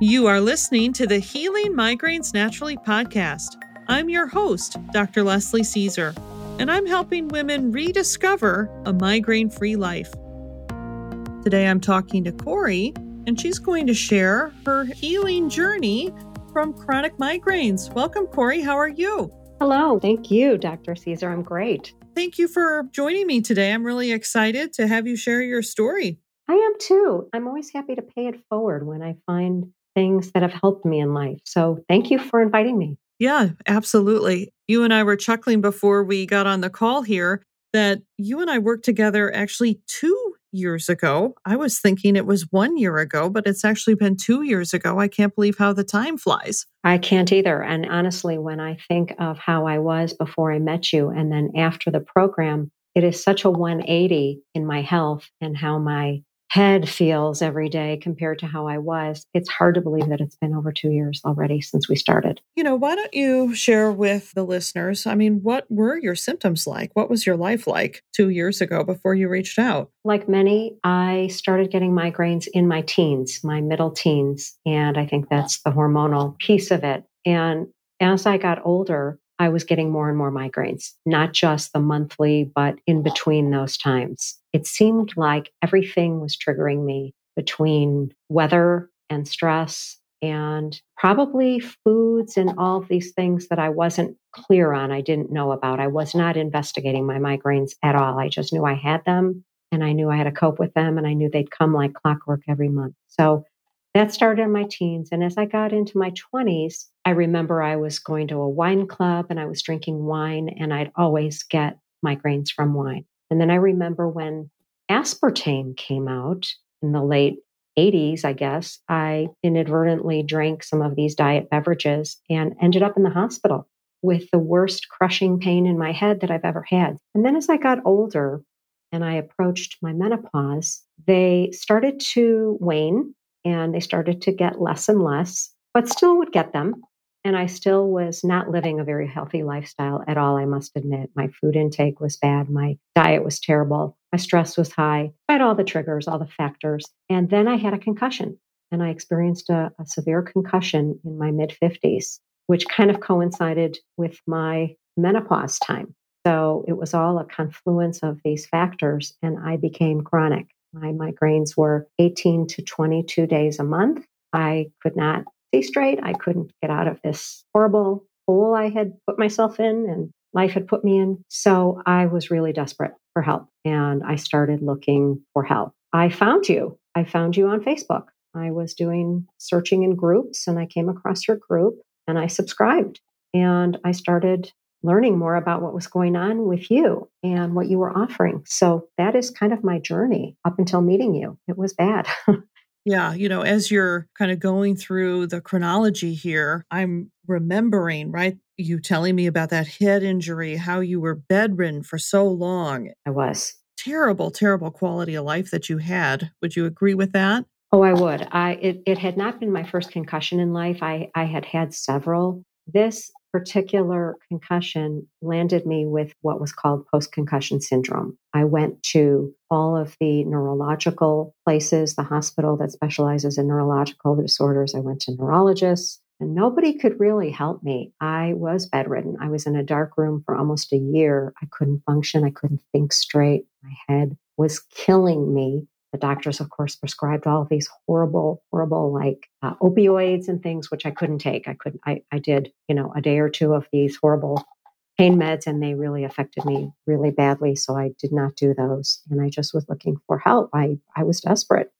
You are listening to the Healing Migraines Naturally podcast. I'm your host, Dr. Leslie Caesar, and I'm helping women rediscover a migraine free life. Today I'm talking to Cory, and she's going to share her healing journey from chronic migraines. Welcome, Cory. How are you? Hello. Thank you, Dr. Caesar. I'm great. Thank you for joining me today. I'm really excited to have you share your story. I am too. I'm always happy to pay it forward when I find things that have helped me in life. So thank you for inviting me. Yeah, absolutely. You and I were chuckling before we got on the call here that you and I worked together actually two years ago. I was thinking it was one year ago, but it's actually been two years ago. I can't believe how the time flies. I can't either. And honestly, when I think of how I was before I met you and then after the program, it is such a 180 in my health and how my head feels every day compared to how I was, it's hard to believe that it's been over two years already since we started. You know, why don't you share with the listeners? I mean, what were your symptoms like? What was your life like two years ago before you reached out? Like many, I started getting migraines in my teens, my middle teens. And I think that's the hormonal piece of it. And as I got older, I was getting more and more migraines, not just the monthly, but in between those times. It seemed like everything was triggering me between weather and stress and probably foods and all of these things that I wasn't clear on, I didn't know about. I was not investigating my migraines at all. I just knew I had them and I knew I had to cope with them and I knew they'd come like clockwork every month. So that started in my teens. And as I got into my 20s, I remember I was going to a wine club and I was drinking wine, and I'd always get migraines from wine. And then I remember when aspartame came out in the late 80s, I guess, I inadvertently drank some of these diet beverages and ended up in the hospital with the worst crushing pain in my head that I've ever had. And then as I got older and I approached my menopause, they started to wane and they started to get less and less, but still would get them. And I still was not living a very healthy lifestyle at all, I must admit. My food intake was bad. My diet was terrible. My stress was high. I had all the triggers, all the factors. And then I had a concussion and I experienced a, a severe concussion in my mid 50s, which kind of coincided with my menopause time. So it was all a confluence of these factors, and I became chronic. My migraines were 18 to 22 days a month. I could not see straight. I couldn't get out of this horrible hole I had put myself in and life had put me in. So I was really desperate for help and I started looking for help. I found you. I found you on Facebook. I was doing searching in groups and I came across your group and I subscribed and I started learning more about what was going on with you and what you were offering. So that is kind of my journey up until meeting you. It was bad. yeah, you know, as you're kind of going through the chronology here, I'm remembering, right? You telling me about that head injury, how you were bedridden for so long. I was. Terrible, terrible quality of life that you had. Would you agree with that? Oh, I would. I it, it had not been my first concussion in life. I I had had several. This particular concussion landed me with what was called post concussion syndrome. I went to all of the neurological places, the hospital that specializes in neurological disorders. I went to neurologists, and nobody could really help me. I was bedridden. I was in a dark room for almost a year. I couldn't function. I couldn't think straight. My head was killing me the doctors, of course, prescribed all of these horrible, horrible like uh, opioids and things, which I couldn't take. I couldn't. I, I did, you know, a day or two of these horrible pain meds, and they really affected me really badly. So I did not do those, and I just was looking for help. I I was desperate.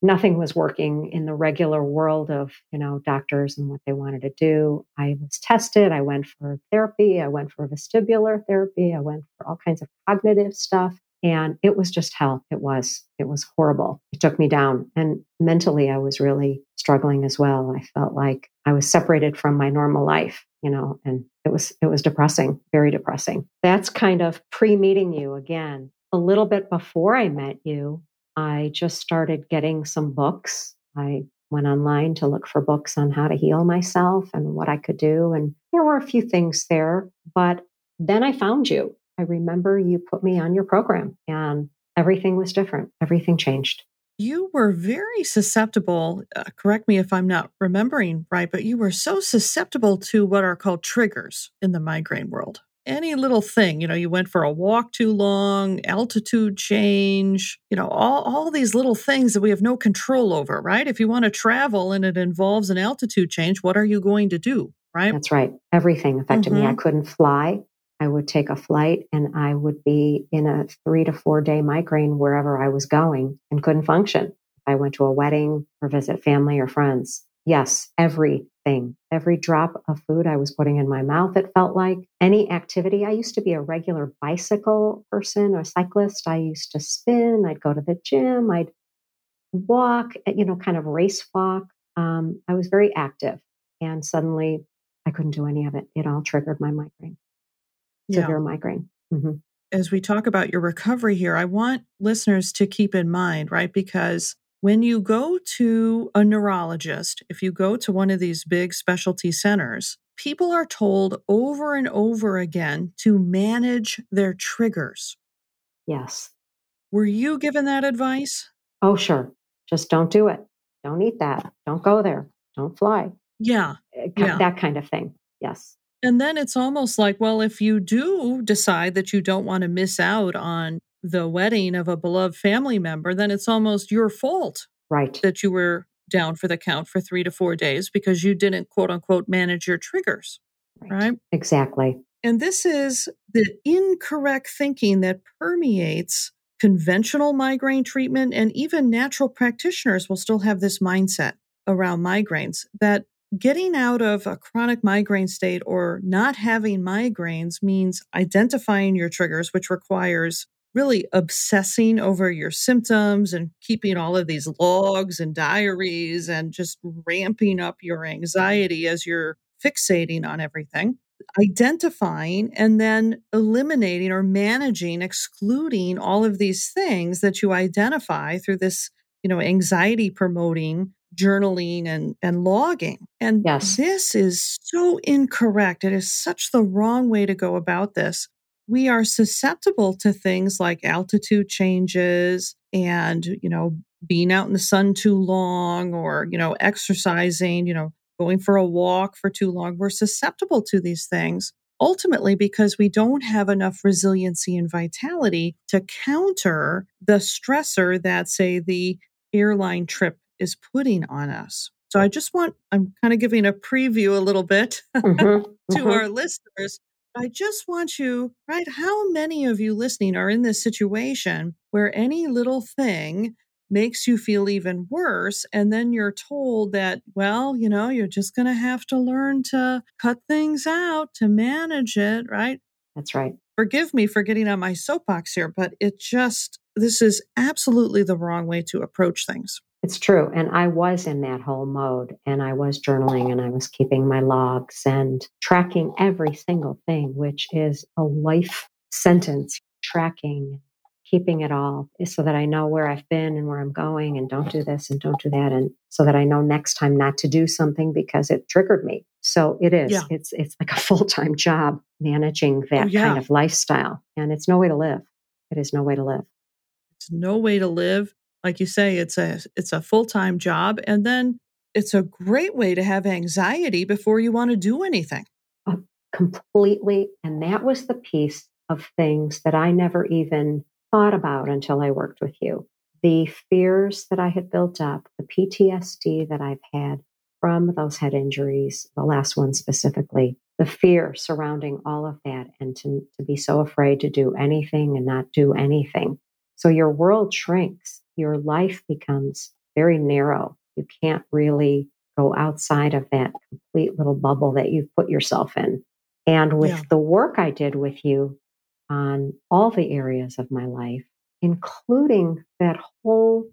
Nothing was working in the regular world of you know doctors and what they wanted to do. I was tested. I went for therapy. I went for vestibular therapy. I went for all kinds of cognitive stuff and it was just hell. It was it was horrible. It took me down and mentally i was really struggling as well. I felt like i was separated from my normal life you know and it was it was depressing very depressing. That's kind of pre-meeting you again. A little bit before i met you i just started getting some books. I went online to look for books on how to heal myself and what i could do and there were a few things there but then i found you I remember you put me on your program and everything was different. Everything changed. you were very susceptible. Uh, correct me if I'm not remembering right, but you were so susceptible to what are called triggers in the migraine world. Any little thing, you know, you went for a walk too long, altitude change, you know, all, all these little things that we have no control over, right? If you want to travel and it involves an altitude change, what are you going to do? Right. That's right. Everything affected mm-hmm. me. I mm-hmm. couldn't fly. I would take a flight and I would be in a three to four day migraine wherever I was going and couldn't function. I went to a wedding or visit family or friends. Yes, everything, every drop of food I was putting in my mouth, it felt like any activity. I used to be a regular bicycle person or cyclist. I used to spin, I'd go to the gym, I'd walk, eh, you know, kind of race walk. Um, I was very active. And suddenly I couldn't do any of it. It all triggered my migraine severe yeah. migraine. Mm-hmm. As we talk about your recovery here, I want listeners to keep in mind, right? Because when you go to a neurologist, if you go to one of these big specialty centers, people are told over and over again to manage their triggers. Yes. Were you given that advice? Oh, sure. Just don't do it. Don't eat that. Don't go there. Don't fly. Yeah. Eh, yeah. That kind of thing. Yes. And then it's almost like, well, if you do decide that you don't want to miss out on the wedding of a beloved family member, then it's almost your fault. Right. That you were down for the count for three to four days because you didn't quote unquote manage your triggers. Right. right? Exactly. And this is the incorrect thinking that permeates conventional migraine treatment, and even natural practitioners will still have this mindset around migraines that Getting out of a chronic migraine state or not having migraines means identifying your triggers, which requires really obsessing over your symptoms and keeping all of these logs and diaries and just ramping up your anxiety as you're fixating on everything. Identifying and then eliminating or managing, excluding all of these things that you identify through this, you know, anxiety promoting journaling and, and logging. And yes. this is so incorrect. It is such the wrong way to go about this. We are susceptible to things like altitude changes and, you know, being out in the sun too long or, you know, exercising, you know, going for a walk for too long. We're susceptible to these things ultimately because we don't have enough resiliency and vitality to counter the stressor that, say, the airline trip is putting on us. So I just want, I'm kind of giving a preview a little bit mm-hmm, to mm-hmm. our listeners. I just want you, right? How many of you listening are in this situation where any little thing makes you feel even worse? And then you're told that, well, you know, you're just going to have to learn to cut things out to manage it, right? That's right. Forgive me for getting on my soapbox here, but it just, this is absolutely the wrong way to approach things. It's true. And I was in that whole mode and I was journaling and I was keeping my logs and tracking every single thing, which is a life sentence, tracking, keeping it all so that I know where I've been and where I'm going and don't do this and don't do that. And so that I know next time not to do something because it triggered me. So it is, yeah. it's, it's like a full time job managing oh, that oh, yeah. kind of lifestyle. And it's no way to live. It is no way to live. It's no way to live like you say it's a it's a full-time job and then it's a great way to have anxiety before you want to do anything. Uh, completely and that was the piece of things that i never even thought about until i worked with you. The fears that i had built up the ptsd that i've had from those head injuries the last one specifically the fear surrounding all of that and to, to be so afraid to do anything and not do anything. So your world shrinks your life becomes very narrow. You can't really go outside of that complete little bubble that you've put yourself in. And with yeah. the work I did with you on all the areas of my life, including that whole,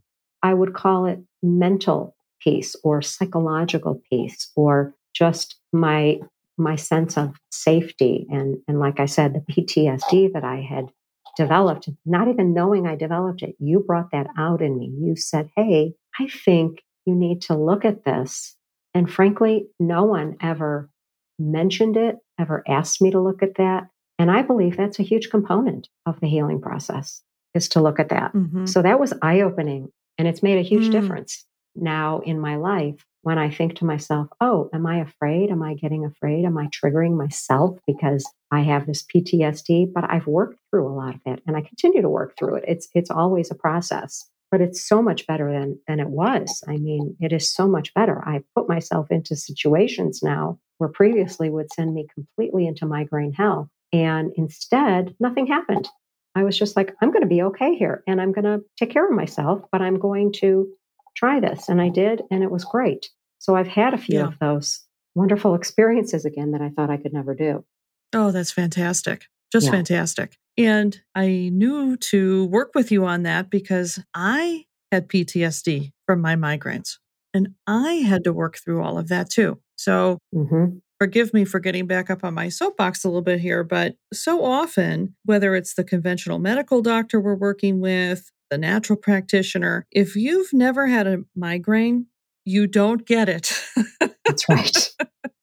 I would call it mental piece or psychological piece or just my my sense of safety and and like I said the PTSD that I had developed, not even knowing I developed it. You brought that out in me. You said, Hey, I think you need to look at this. And frankly, no one ever mentioned it, ever asked me to look at that. And I believe that's a huge component of the healing process is to look at that. Mm-hmm. So that was eye opening And it's made a huge Mm. difference now in my life when I think to myself, oh, am I afraid? Am I getting afraid? Am I triggering myself because I have this PTSD? But I've worked through a lot of it and I continue to work through it. It's it's always a process, but it's so much better than than it was. I mean, it is so much better. I put myself into situations now where previously would send me completely into migraine hell. And instead, nothing happened. I was just like, I'm going to be okay here and I'm going to take care of myself, but I'm going to try this. And I did, and it was great. So I've had a few Yeah. of those wonderful experiences again that I thought I could never do. Oh, that's fantastic. Just Yeah. fantastic. And I knew to work with you on that because I had PTSD from my migraines and I had to work through all of that too. So hmm forgive me for getting back up on my soapbox a little bit here, but so often, whether it's the conventional medical doctor we're working with, the natural practitioner, if you've never had a migraine, you don't get it. That's right.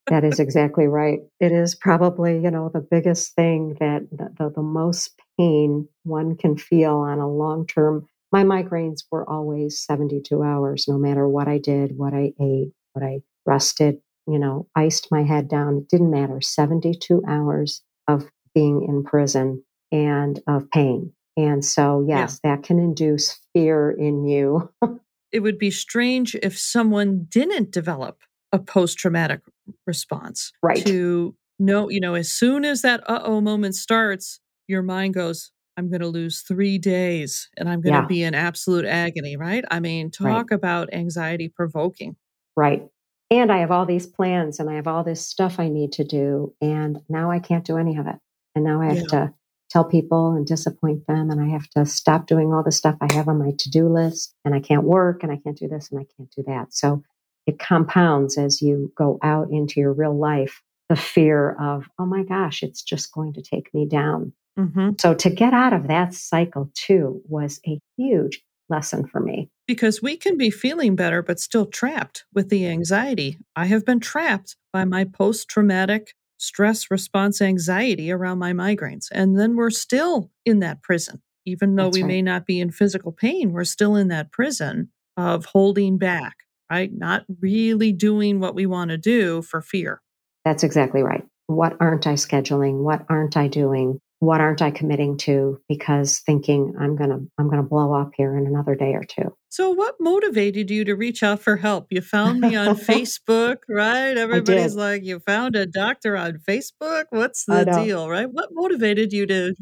that is exactly right. It is probably, you know, the biggest thing that the, the, most pain one can feel on a long term. My migraines were always 72 hours, no matter what I did, what I ate, what I rested, you know, iced my head down. It didn't matter. 72 hours of being in prison and of pain. And so, yes, that can induce fear in you. it would be strange if someone didn't develop a post traumatic response Right. to know, you know, as soon as that uh oh moment starts, your mind goes, I'm going to lose three days and I'm going to Yeah. be in absolute agony, right? I mean, Right. talk about anxiety provoking. Right. And I have all these plans and I have all this stuff I need to do. And now I can't do any of it. And now I have Yeah. to tell people and disappoint them. And I have to stop doing all the stuff I have on my to do list. And I can't work and I can't do this and I can't do that. So it compounds as you go out into your real life the fear of, oh my gosh, it's just going to take me down. hmm So to get out of that cycle too was a huge lesson for me. Because we can be feeling better, but still trapped with the anxiety. I have been trapped by my post traumatic stress response anxiety around my migraines. And then we're still in that prison. Even though That's we right. may not be in physical pain, we're still in that prison of holding back, right? Not really doing what we want to do for fear. That's exactly right. What aren't I scheduling? What aren't I doing? What aren't I committing to because thinking I'm going to I'm going to blow up here in another day or two. So, what motivated you to reach out for help? You found me on Facebook, right? Everybody's like, You found a doctor on Facebook? What's the deal, right? What motivated you to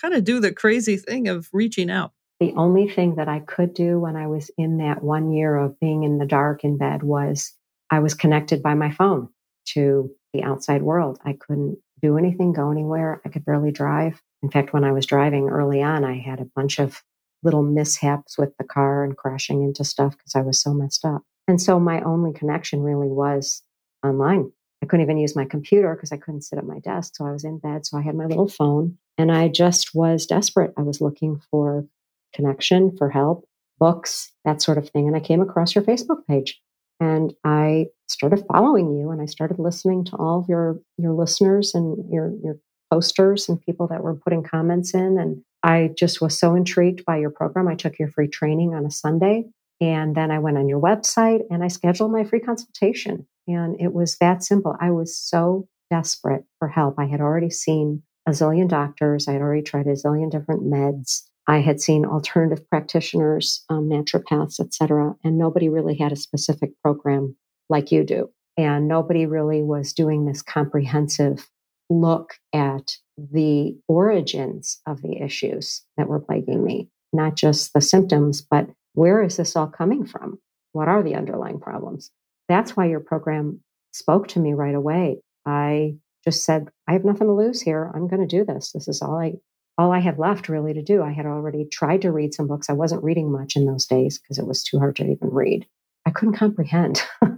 kind of do the crazy thing of reaching out? The only thing that I could do when I was in that one year of being in the dark in bed was I was connected by my phone to the outside world. I couldn't do anything, go anywhere. I could barely drive. In fact, when I was driving early on, I had a bunch of little mishaps with the car and crashing into stuff because I was so messed up. And so my only connection really was online. I couldn't even use my computer because I couldn't sit at my desk. So I was in bed. So I had my little phone and I just was desperate. I was looking for connection, for help, books, that sort of thing. And I came across your Facebook page and I started following you and I started listening to all of your your listeners and your your posters and people that were putting comments in and I just was so intrigued by your program. I took your free training on a Sunday and then I went on your website and I scheduled my free consultation and it was that simple. I was so desperate for help. I had already seen a zillion doctors. I had already tried a zillion different meds. I had seen alternative practitioners, um, naturopaths, et cetera, and nobody really had a specific program like you do. And nobody really was doing this comprehensive look at the origins of the issues that were plaguing me, not just the symptoms, but where is this all coming from? What are the underlying problems? That's why your program spoke to me right away. I just said, I have nothing to lose here. I'm going to do this. This is all I all I had left really to do. I had already tried to read some books. I wasn't reading much in those days because it was too hard to even read. I couldn't comprehend.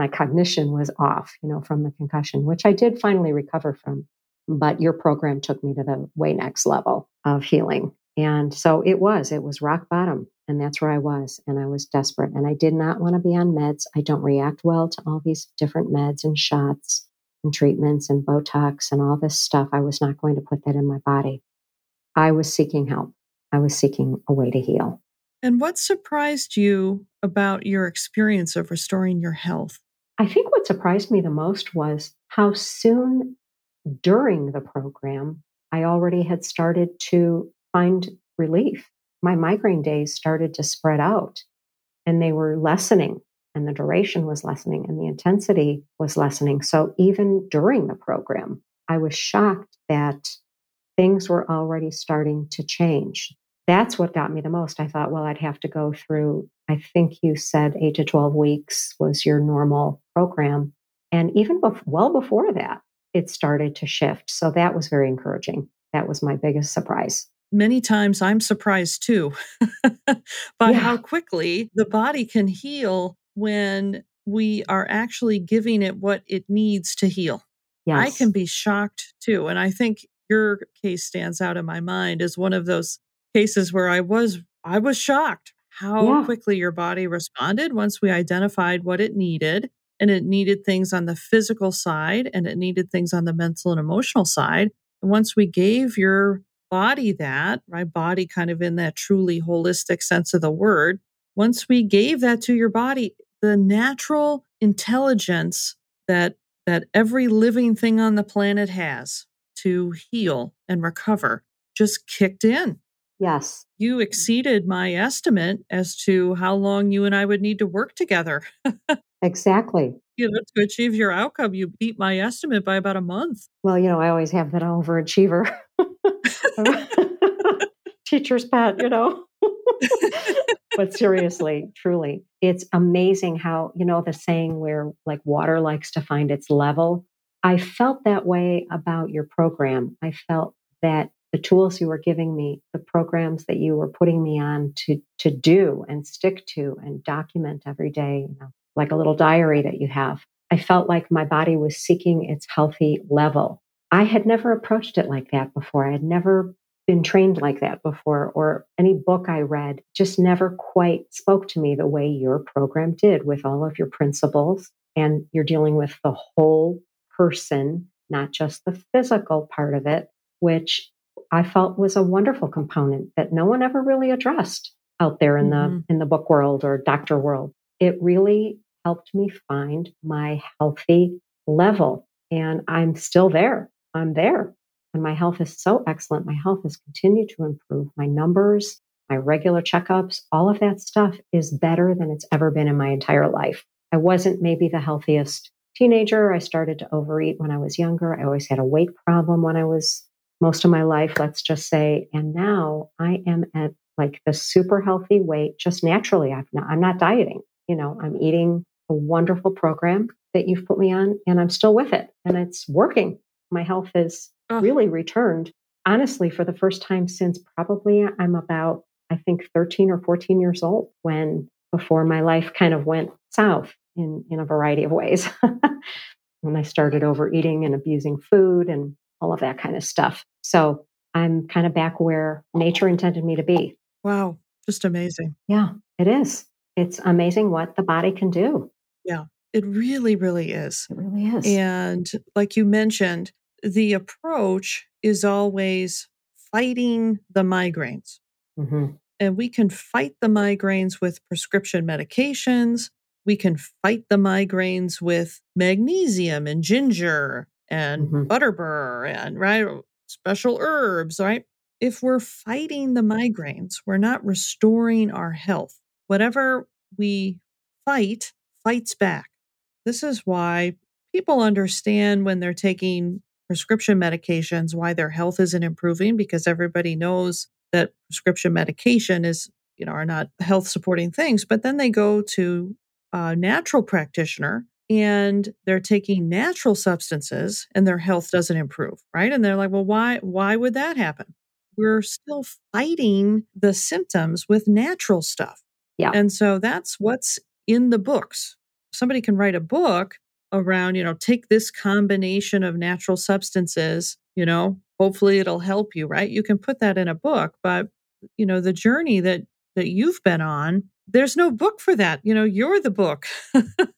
My cognition was off, you know, from the concussion, which I did finally recover from. But your program took me to the way next level of healing. And so it was, it was rock bottom. And that's where I was. And I was desperate. And I did not want to be on meds. I don't react well to all these different meds and shots and treatments and Botox and all this stuff. I was not going to put that in my body. I was seeking help. I was seeking a way to heal. And what surprised you about your experience of restoring your health? I think what surprised me the most was how soon during the program I already had started to find relief. My migraine days started to spread out and they were lessening, and the duration was lessening, and the intensity was lessening. So even during the program, I was shocked that things were already starting to change. That's what got me the most. I thought, well, I'd have to go through, I think you said eight to 12 weeks was your normal program. And even bef- well before that, it started to shift. So that was very encouraging. That was my biggest surprise. Many times I'm surprised too by yeah. how quickly the body can heal when we are actually giving it what it needs to heal. Yes. I can be shocked too. And I think your case stands out in my mind as one of those cases where I was I was shocked how yeah. quickly your body responded once we identified what it needed and it needed things on the physical side and it needed things on the mental and emotional side. And once we gave your body that, my body kind of in that truly holistic sense of the word, once we gave that to your body, the natural intelligence that that every living thing on the planet has to heal and recover just kicked in. Yes. You exceeded my estimate as to how long you and I would need to work together. Exactly. You know, to achieve your outcome, you beat my estimate by about a month. Well, you know, I always have that overachiever. Teacher's pet, you know. but seriously, truly, it's amazing how, you know, the saying where like water likes to find its level. I felt that way about your program. I felt that the tools you were giving me, the programs that you were putting me on to to do and stick to and document every day, you know, like a little diary that you have. I felt like my body was seeking its healthy level. I had never approached it like that before. I had never been trained like that before, or any book I read just never quite spoke to me the way your program did with all of your principles. And you're dealing with the whole person, not just the physical part of it, which I felt was a wonderful component that no one ever really addressed out there in mm-hmm. the in the book world or doctor world it really helped me find my healthy level. And I'm still there. I'm there. And my health is so excellent. My health has continued to improve. My numbers, my regular checkups, all of that stuff is better than it's ever been in my entire life. I wasn't maybe the healthiest teenager. I started to overeat when I was younger. I always had a weight problem when I was most of my life, let's just say. And now I am at like the super healthy weight just naturally. i I'm not dieting you know, I'm eating a wonderful program that you've put me on and I'm still with it and it's working. My health has oh. really returned, honestly, for the first time since probably I'm about, I think, 13 or 14 years old when before my life kind of went south in, in a variety of ways. when I started overeating and abusing food and all of that kind of stuff. So I'm kind of back where nature intended me to be. Wow. Just amazing. Yeah, it is it's amazing what the body can do. Yeah, it really, really is. It really is. And like you mentioned, the approach is always fighting the migraines. Mm-hmm. And we can fight the migraines with prescription medications. We can fight the migraines with magnesium and ginger and mm-hmm. butterbur and right special herbs, right? If we're fighting the migraines, we're not restoring our health whatever we fight fights back. This is why people understand when they're taking prescription medications why their health isn't improving because everybody knows that prescription medication is you know are not health supporting things but then they go to a natural practitioner and they're taking natural substances and their health doesn't improve right and they're like well why why would that happen we're still fighting the symptoms with natural stuff yeah. And so that's what's in the books. Somebody can write a book around, you know, take this combination of natural substances, you know, hopefully it'll help you, right? You can put that in a book, but you know, the journey that that you've been on, there's no book for that. You know, you're the book.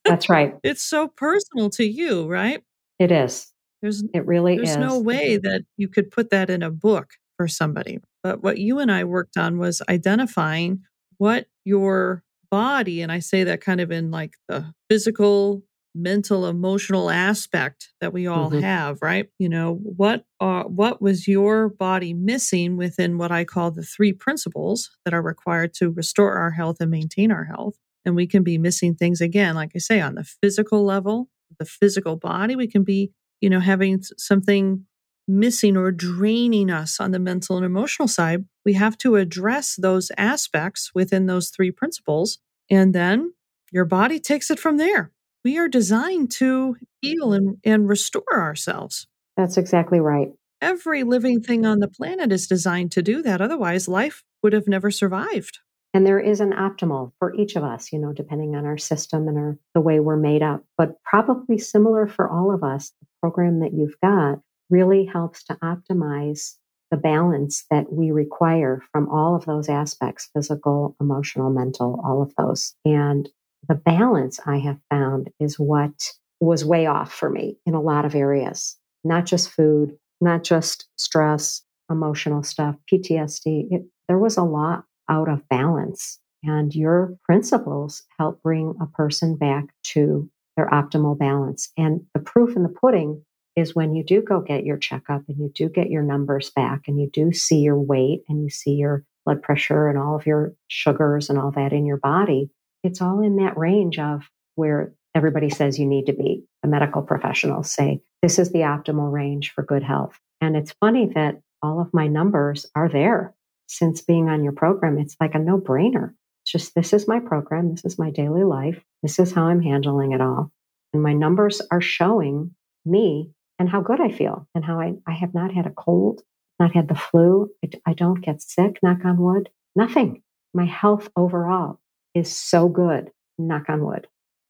That's right. It's so personal to you, right? It is. There's it really there's is. no way that you could put that in a book for somebody. But what you and I worked on was identifying what your body, and I say that kind of in like the physical, mental, emotional aspect that we all mm-hmm. have, right? You know, what are what was your body missing within what I call the three principles that are required to restore our health and maintain our health? And we can be missing things again, like I say, on the physical level, the physical body. We can be, you know, having something missing or draining us on the mental and emotional side. We have to address those aspects within those three principles. And then your body takes it from there. We are designed to heal and, and restore ourselves. That's exactly right. Every living thing on the planet is designed to do that. Otherwise, life would have never survived. And there is an optimal for each of us, you know, depending on our system and our, the way we're made up. But probably similar for all of us, the program that you've got really helps to optimize the balance that we require from all of those aspects physical, emotional, mental, all of those. And the balance I have found is what was way off for me in a lot of areas, not just food, not just stress, emotional stuff, PTSD. It, there was a lot out of balance. And your principles help bring a person back to their optimal balance. And the proof in the pudding is when you do go get your checkup and you do get your numbers back and you do see your weight and you see your blood pressure and all of your sugars and all that in your body, it's all in that range of where everybody says you need to be. The medical professionals say this is the optimal range for good health. And it's funny that all of my numbers are there since being on your program. It's like a no brainer. It's just this is my program, this is my daily life, this is how I'm handling it all. And my numbers are showing me and how good I feel and how I, I have not had a cold, not had the flu. I, I don't get sick, knock on wood, nothing. My health overall is so good, knock on wood.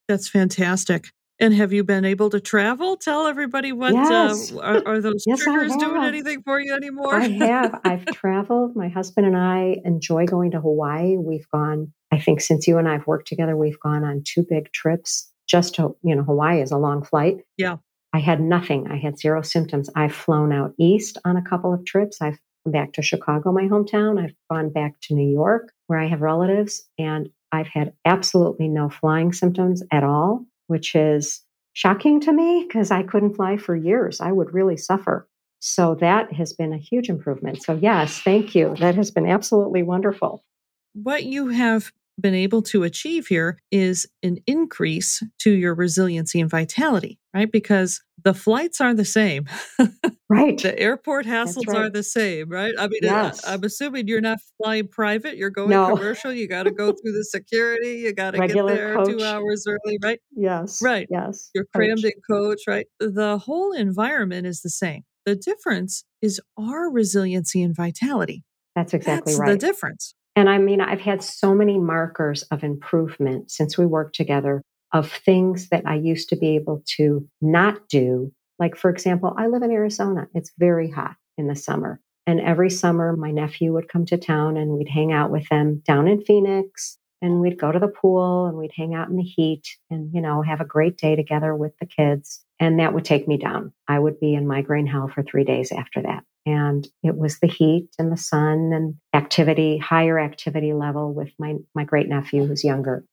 That's fantastic. And have you been able to travel? Tell everybody what uh, yes. uh, are, are, those yes, triggers doing anything for you anymore? I have. I've traveled. My husband and I enjoy going to Hawaii. We've gone, I think, since you and I have worked together, we've gone on two big trips. Just to, you know, Hawaii is a long flight. Yeah. I had nothing. I had zero symptoms. I've flown out east on a couple of trips. I've come back to Chicago, my hometown. I've gone back to New York, where I have relatives, and I've had absolutely no flying symptoms at all, which is shocking to me because I couldn't fly for years. I would really suffer. So that has been a huge improvement. So, yes, thank you. That has been absolutely wonderful. What you have been able to achieve here is an increase to your resiliency and vitality, right? Because the flights are the same. right. The airport hassles right. are the same, right? I mean, uh, yes. I, am assuming you're not flying private, you're going no. commercial. You got to go through the security, you got to get there coach. two hours early, right? Yes. Right. Yes. You're crammed coach. in coach, right? The whole environment is the same. The difference is our resiliency and vitality. That's exactly That's right. The difference. And I mean, I've had so many markers of improvement since we worked together of things that I used to be able to not do. Like, for example, I live in Arizona. It's very hot in the summer. And every summer, my nephew would come to town and we'd hang out with them down in Phoenix and we'd go to the pool and we'd hang out in the heat and, you know, have a great day together with the kids. And that would take me down. I would be in migraine hell for three days after that. And it was the heat and the sun and activity, higher activity level with my, my great nephew who's younger.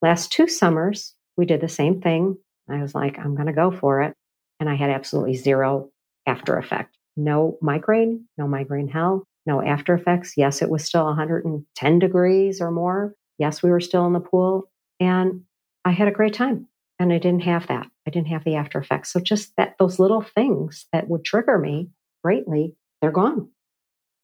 Last two summers, we did the same thing. I was like, I'm going to go for it. And I had absolutely zero after effect. No migraine, no migraine hell, no after effects. Yes, it was still 110 degrees or more. Yes, we were still in the pool. And I had a great time. And I didn't have that. I didn't have the after effects. So just that those little things that would trigger me greatly, they're gone.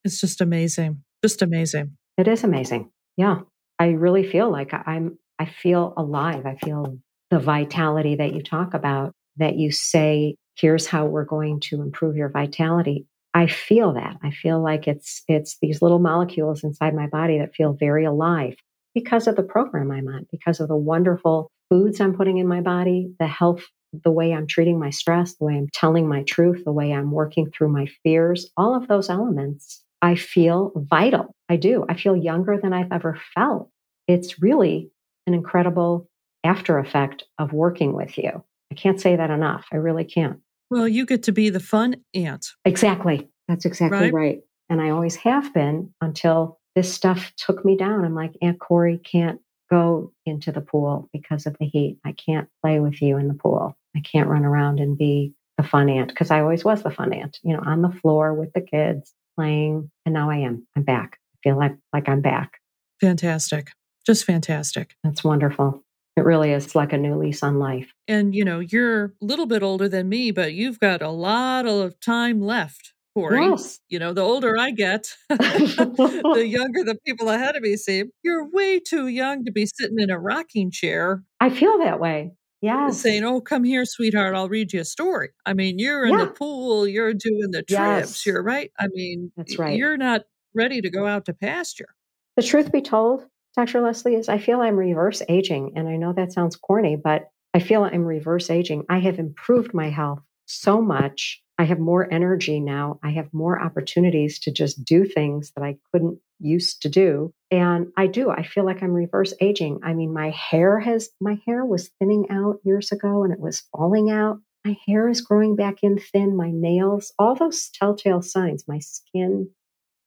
It's just amazing. Just amazing. It is amazing. Yeah. I really feel like I'm, I feel alive. I feel the vitality that you talk about, that you say, here's how we're going to improve your vitality. I feel that. I feel like it's, it's these little molecules inside my body that feel very alive because of the program I'm on, because of the wonderful foods I'm putting in my body, the health the way I'm treating my stress, the way I'm telling my truth, the way I'm working through my fears, all of those elements, I feel vital. I do. I feel younger than I've ever felt. It's really an incredible after effect of working with you. I can't say that enough. I really can't. Well, you get to be the fun aunt. Exactly. That's exactly right. right. And I always have been until this stuff took me down. I'm like, Aunt Cory can't go into the pool because of the heat. I can't play with you in the pool. I can't run around and be the fun aunt because I always was the fun aunt, you know, on the floor with the kids playing. And now I am. I'm back. I feel like like I'm back. Fantastic. Just fantastic. That's wonderful. It really is like a new lease on life. And you know, you're a little bit older than me, but you've got a lot of time left. Cory. Yes. You know, the older I get, the younger the people ahead of me seem. You're way too young to be sitting in a rocking chair. I feel that way. Uh, yes. Saying, Oh, come here, sweetheart, I'll read you a story. I mean, you're in Yeah. the pool, you're doing the trips, Yes. you're right. I mean, That's right. you're not ready to go out to pasture. The truth be told, Dr. Leslie, is I feel I'm reverse aging. And I know that sounds corny, but I feel I'm reverse aging. I have improved my health so much. I have more energy now. I have more opportunities to just do things that I couldn't used to do. And I do. I feel like I'm reverse aging. I mean, my hair has, my hair was thinning out years ago and it was falling out. My hair is growing back in thin. My nails, all those telltale signs, my skin,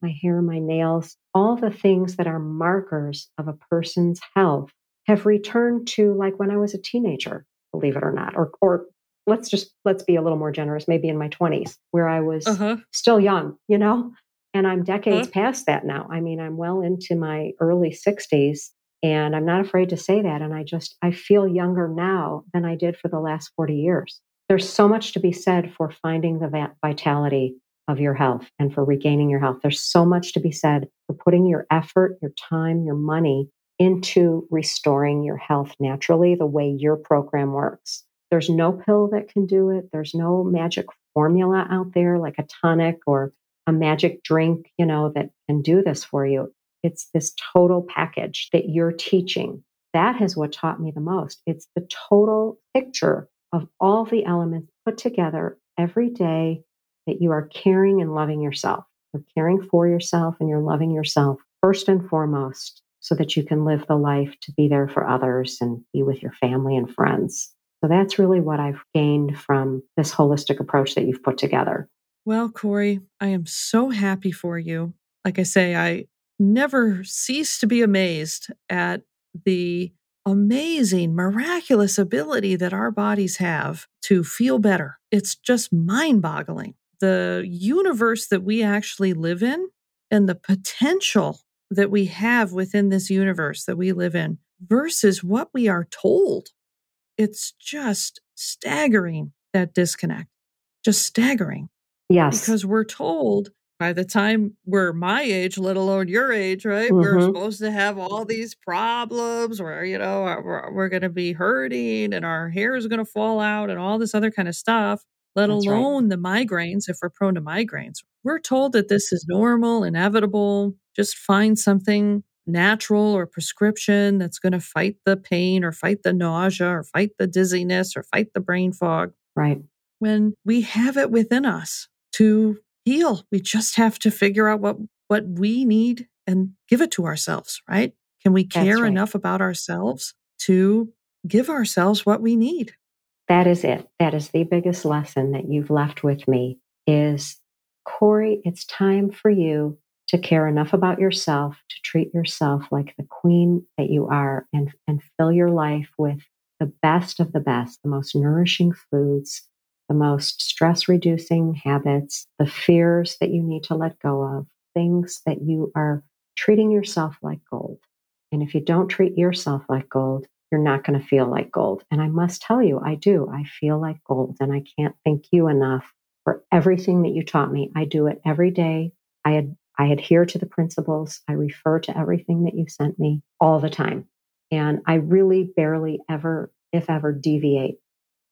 my hair, my nails, all the things that are markers of a person's health have returned to like when I was a teenager, believe it or not, or or let's just let's be a little more generous, maybe in my 20s, where I was Uh huh. still young, you know? And I'm decades Huh? past that now. I mean, I'm well into my early 60s and I'm not afraid to say that and I just I feel younger now than I did for the last 40 years. There's so much to be said for finding the vitality of your health and for regaining your health. There's so much to be said for putting your effort, your time, your money into restoring your health naturally the way your program works. There's no pill that can do it. There's no magic formula out there like a tonic or a magic drink, you know, that can do this for you. It's this total package that you're teaching. That is what taught me the most. It's the total picture of all the elements put together every day that you are caring and loving yourself. You're caring for yourself and you're loving yourself first and foremost so that you can live the life to be there for others and be with your family and friends. So that's really what I've gained from this holistic approach that you've put together. Well, Cory, I am so happy for you. Like I say, I never cease to be amazed at the amazing, miraculous ability that our bodies have to feel better. It's just mind boggling. The universe that we actually live in and the potential that we have within this universe that we live in versus what we are told. It's just staggering that disconnect, just staggering Yes. because we're told by the time we're my age, let alone your age, right? We're Mhm. supposed to have all these problems where, you know, we're, we're going to be hurting and our hair is going to fall out and all this other kind of stuff, let That's right. alone the migraines if we're prone to migraines. We're told that this is normal, inevitable. Just find something natural or prescription that's going to fight the pain or fight the nausea or fight the dizziness or fight the brain fog right. when we have it within us to heal. We just have to figure out what what we need and give it to ourselves, right? Can we care right. enough about ourselves to give ourselves what we need? That is it. That is the biggest lesson that you've left with me is Cory, it's time for you to care enough about yourself to treat yourself like the queen that you are and, and fill your life with the best of the best, the most nourishing foods, the most stress reducing habits, the fears that you need to let go of, things that you are treating yourself like gold. And if you don't treat yourself like gold, you're not going to feel like gold. And I must tell you, I do. I feel like gold. And I can't thank you enough for everything that you taught me. I do it every day. I I adhere to the principles. I refer to everything that you sent me all the time. And I really barely ever, if ever, deviate.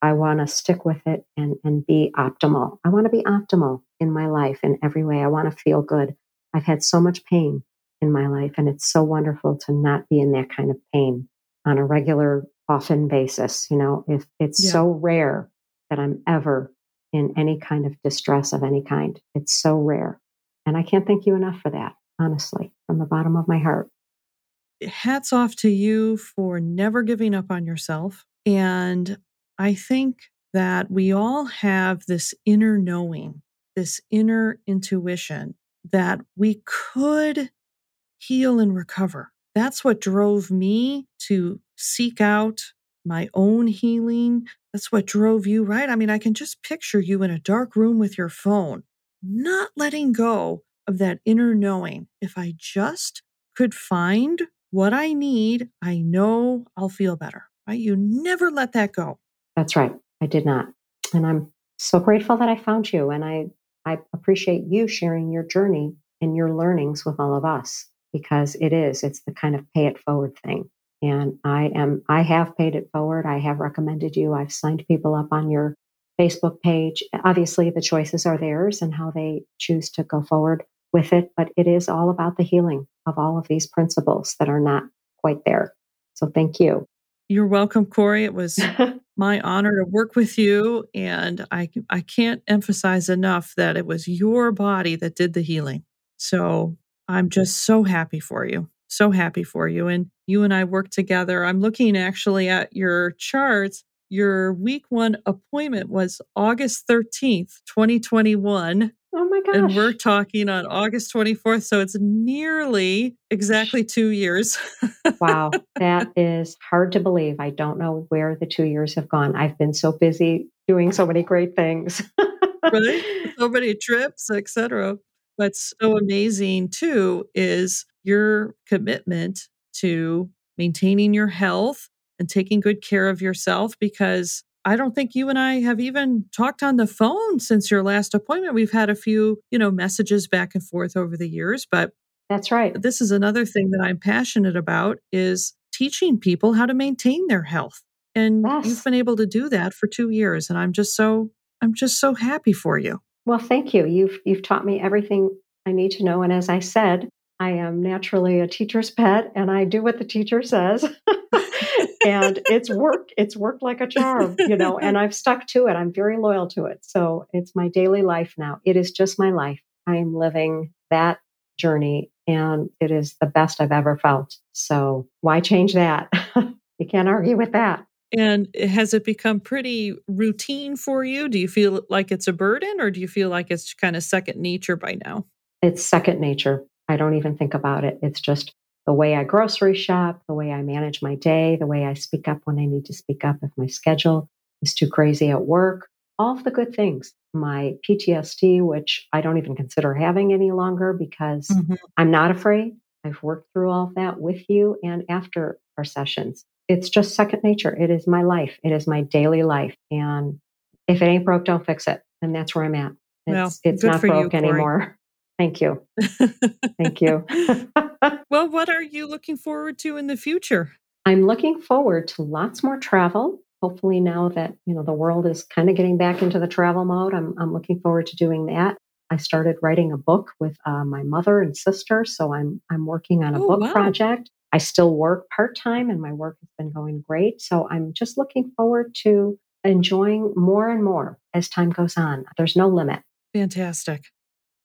I want to stick with it and, and be optimal. I want to be optimal in my life in every way. I want to feel good. I've had so much pain in my life, and it's so wonderful to not be in that kind of pain on a regular, often basis. You know, if it's Yeah. so rare that I'm ever in any kind of distress of any kind, it's so rare. And I can't thank you enough for that, honestly, from the bottom of my heart. Hats off to you for never giving up on yourself. And I think that we all have this inner knowing, this inner intuition that we could heal and recover. That's what drove me to seek out my own healing. That's what drove you, right? I mean, I can just picture you in a dark room with your phone, not letting go of that inner knowing. If I just could find what I need, I know I'll feel better, right? You never let that go. That's right. I did not. And I'm so grateful that I found you. And I, I appreciate you sharing your journey and your learnings with all of us because it is, it's the kind of pay it forward thing. And I am, I have paid it forward. I have recommended you. I've signed people up on your Facebook page. Obviously, the choices are theirs and how they choose to go forward with it, but it is all about the healing of all of these principles that are not quite there. So thank you. You're welcome, Cory. It was my honor to work with you. And I, I can't emphasize enough that it was your body that did the healing. So I'm just so happy for you. So happy for you. And you and I worked together. I'm looking actually at your charts. Your week one appointment was August 13th, 2021. Oh my gosh. And we're talking on August 24th. So it's nearly exactly two years. wow. That is hard to believe. I don't know where the two years have gone. I've been so busy doing so many great things. right? So many trips, etc. What's so amazing too is your commitment to maintaining your health and taking good care of yourself because I don't think you and I have even talked on the phone since your last appointment. We've had a few, you know, messages back and forth over the years, but That's right. This is another thing that I'm passionate about is teaching people how to maintain their health. And Yes. you've been able to do that for 2 years and I'm just so I'm just so happy for you. Well, thank you. You've you've taught me everything I need to know and as I said, I am naturally a teacher's pet and I do what the teacher says. and it's worked it's worked like a charm, you know, and I've stuck to it. I'm very loyal to it. So, it's my daily life now. It is just my life. I am living that journey and it is the best I've ever felt. So, why change that? you can't argue with that. And has it become pretty routine for you? Do you feel like it's a burden or do you feel like it's kind of second nature by now? It's second nature. I don't even think about it. It's just the way I grocery shop, the way I manage my day, the way I speak up when I need to speak up if my schedule is too crazy at work, all of the good things. My PTSD, which I don't even consider having any longer because Mhm. I'm not afraid. I've worked through all of that with you and after our sessions. It's just second nature. It is my life. It is my daily life. And if it ain't broke, don't fix it. And that's where I'm at. Well, It's, it's not for you, broke anymore. Thank you. Thank you. well, what are you looking forward to in the future? I'm looking forward to lots more travel. Hopefully, now that you know the world is kind of getting back into the travel mode, I'm, I'm looking forward to doing that. I started writing a book with uh, my mother and sister, so I'm I'm working on a Oh, book wow. project. I still work part time, and my work has been going great. So I'm just looking forward to enjoying more and more as time goes on. There's no limit. Fantastic.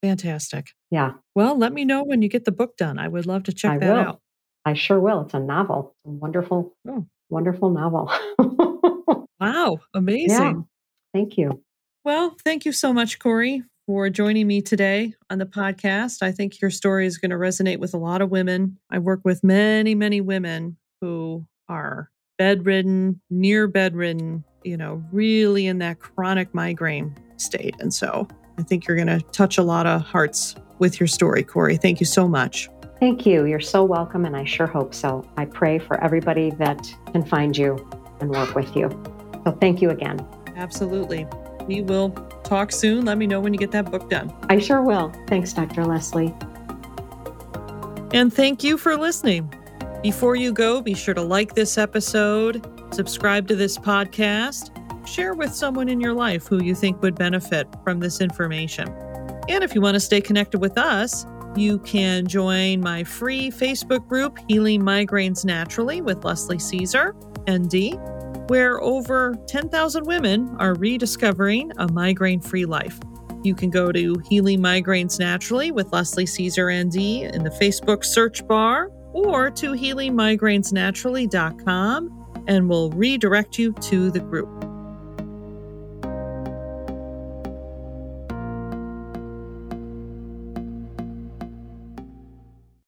Fantastic. Yeah, Well, let me know when you get the book done. I would love to check I that will. out. I sure will. It's a novel, a wonderful, Oh. wonderful novel. Wow, yeah, amazing. thank you. Well, thank you so much, Cory, for joining me today on the podcast. I think your story is going to resonate with a lot of women. I work with many, many women who are bedridden, near bedridden, you know, really in that chronic migraine state. And so I think you're going to touch a lot of hearts with your story, Cory. Thank you so much. Thank you. You're so welcome, and I sure hope so. I pray for everybody that can find you and work with you. So thank you again. Absolutely. We will talk soon. Let me know when you get that book done. I sure will. Thanks, Dr. Leslie. And thank you for listening. Before you go, be sure to like this episode, subscribe to this podcast, share with someone in your life who you think would benefit from this information. And if you want to stay connected with us, you can join my free Facebook group, Healing Migraines Naturally with Leslie Caesar, ND, where over 10,000 women are rediscovering a migraine free life. You can go to Healing Migraines Naturally with Leslie Caesar ND in the Facebook search bar or to healingmigrainesnaturally.com and we'll redirect you to the group.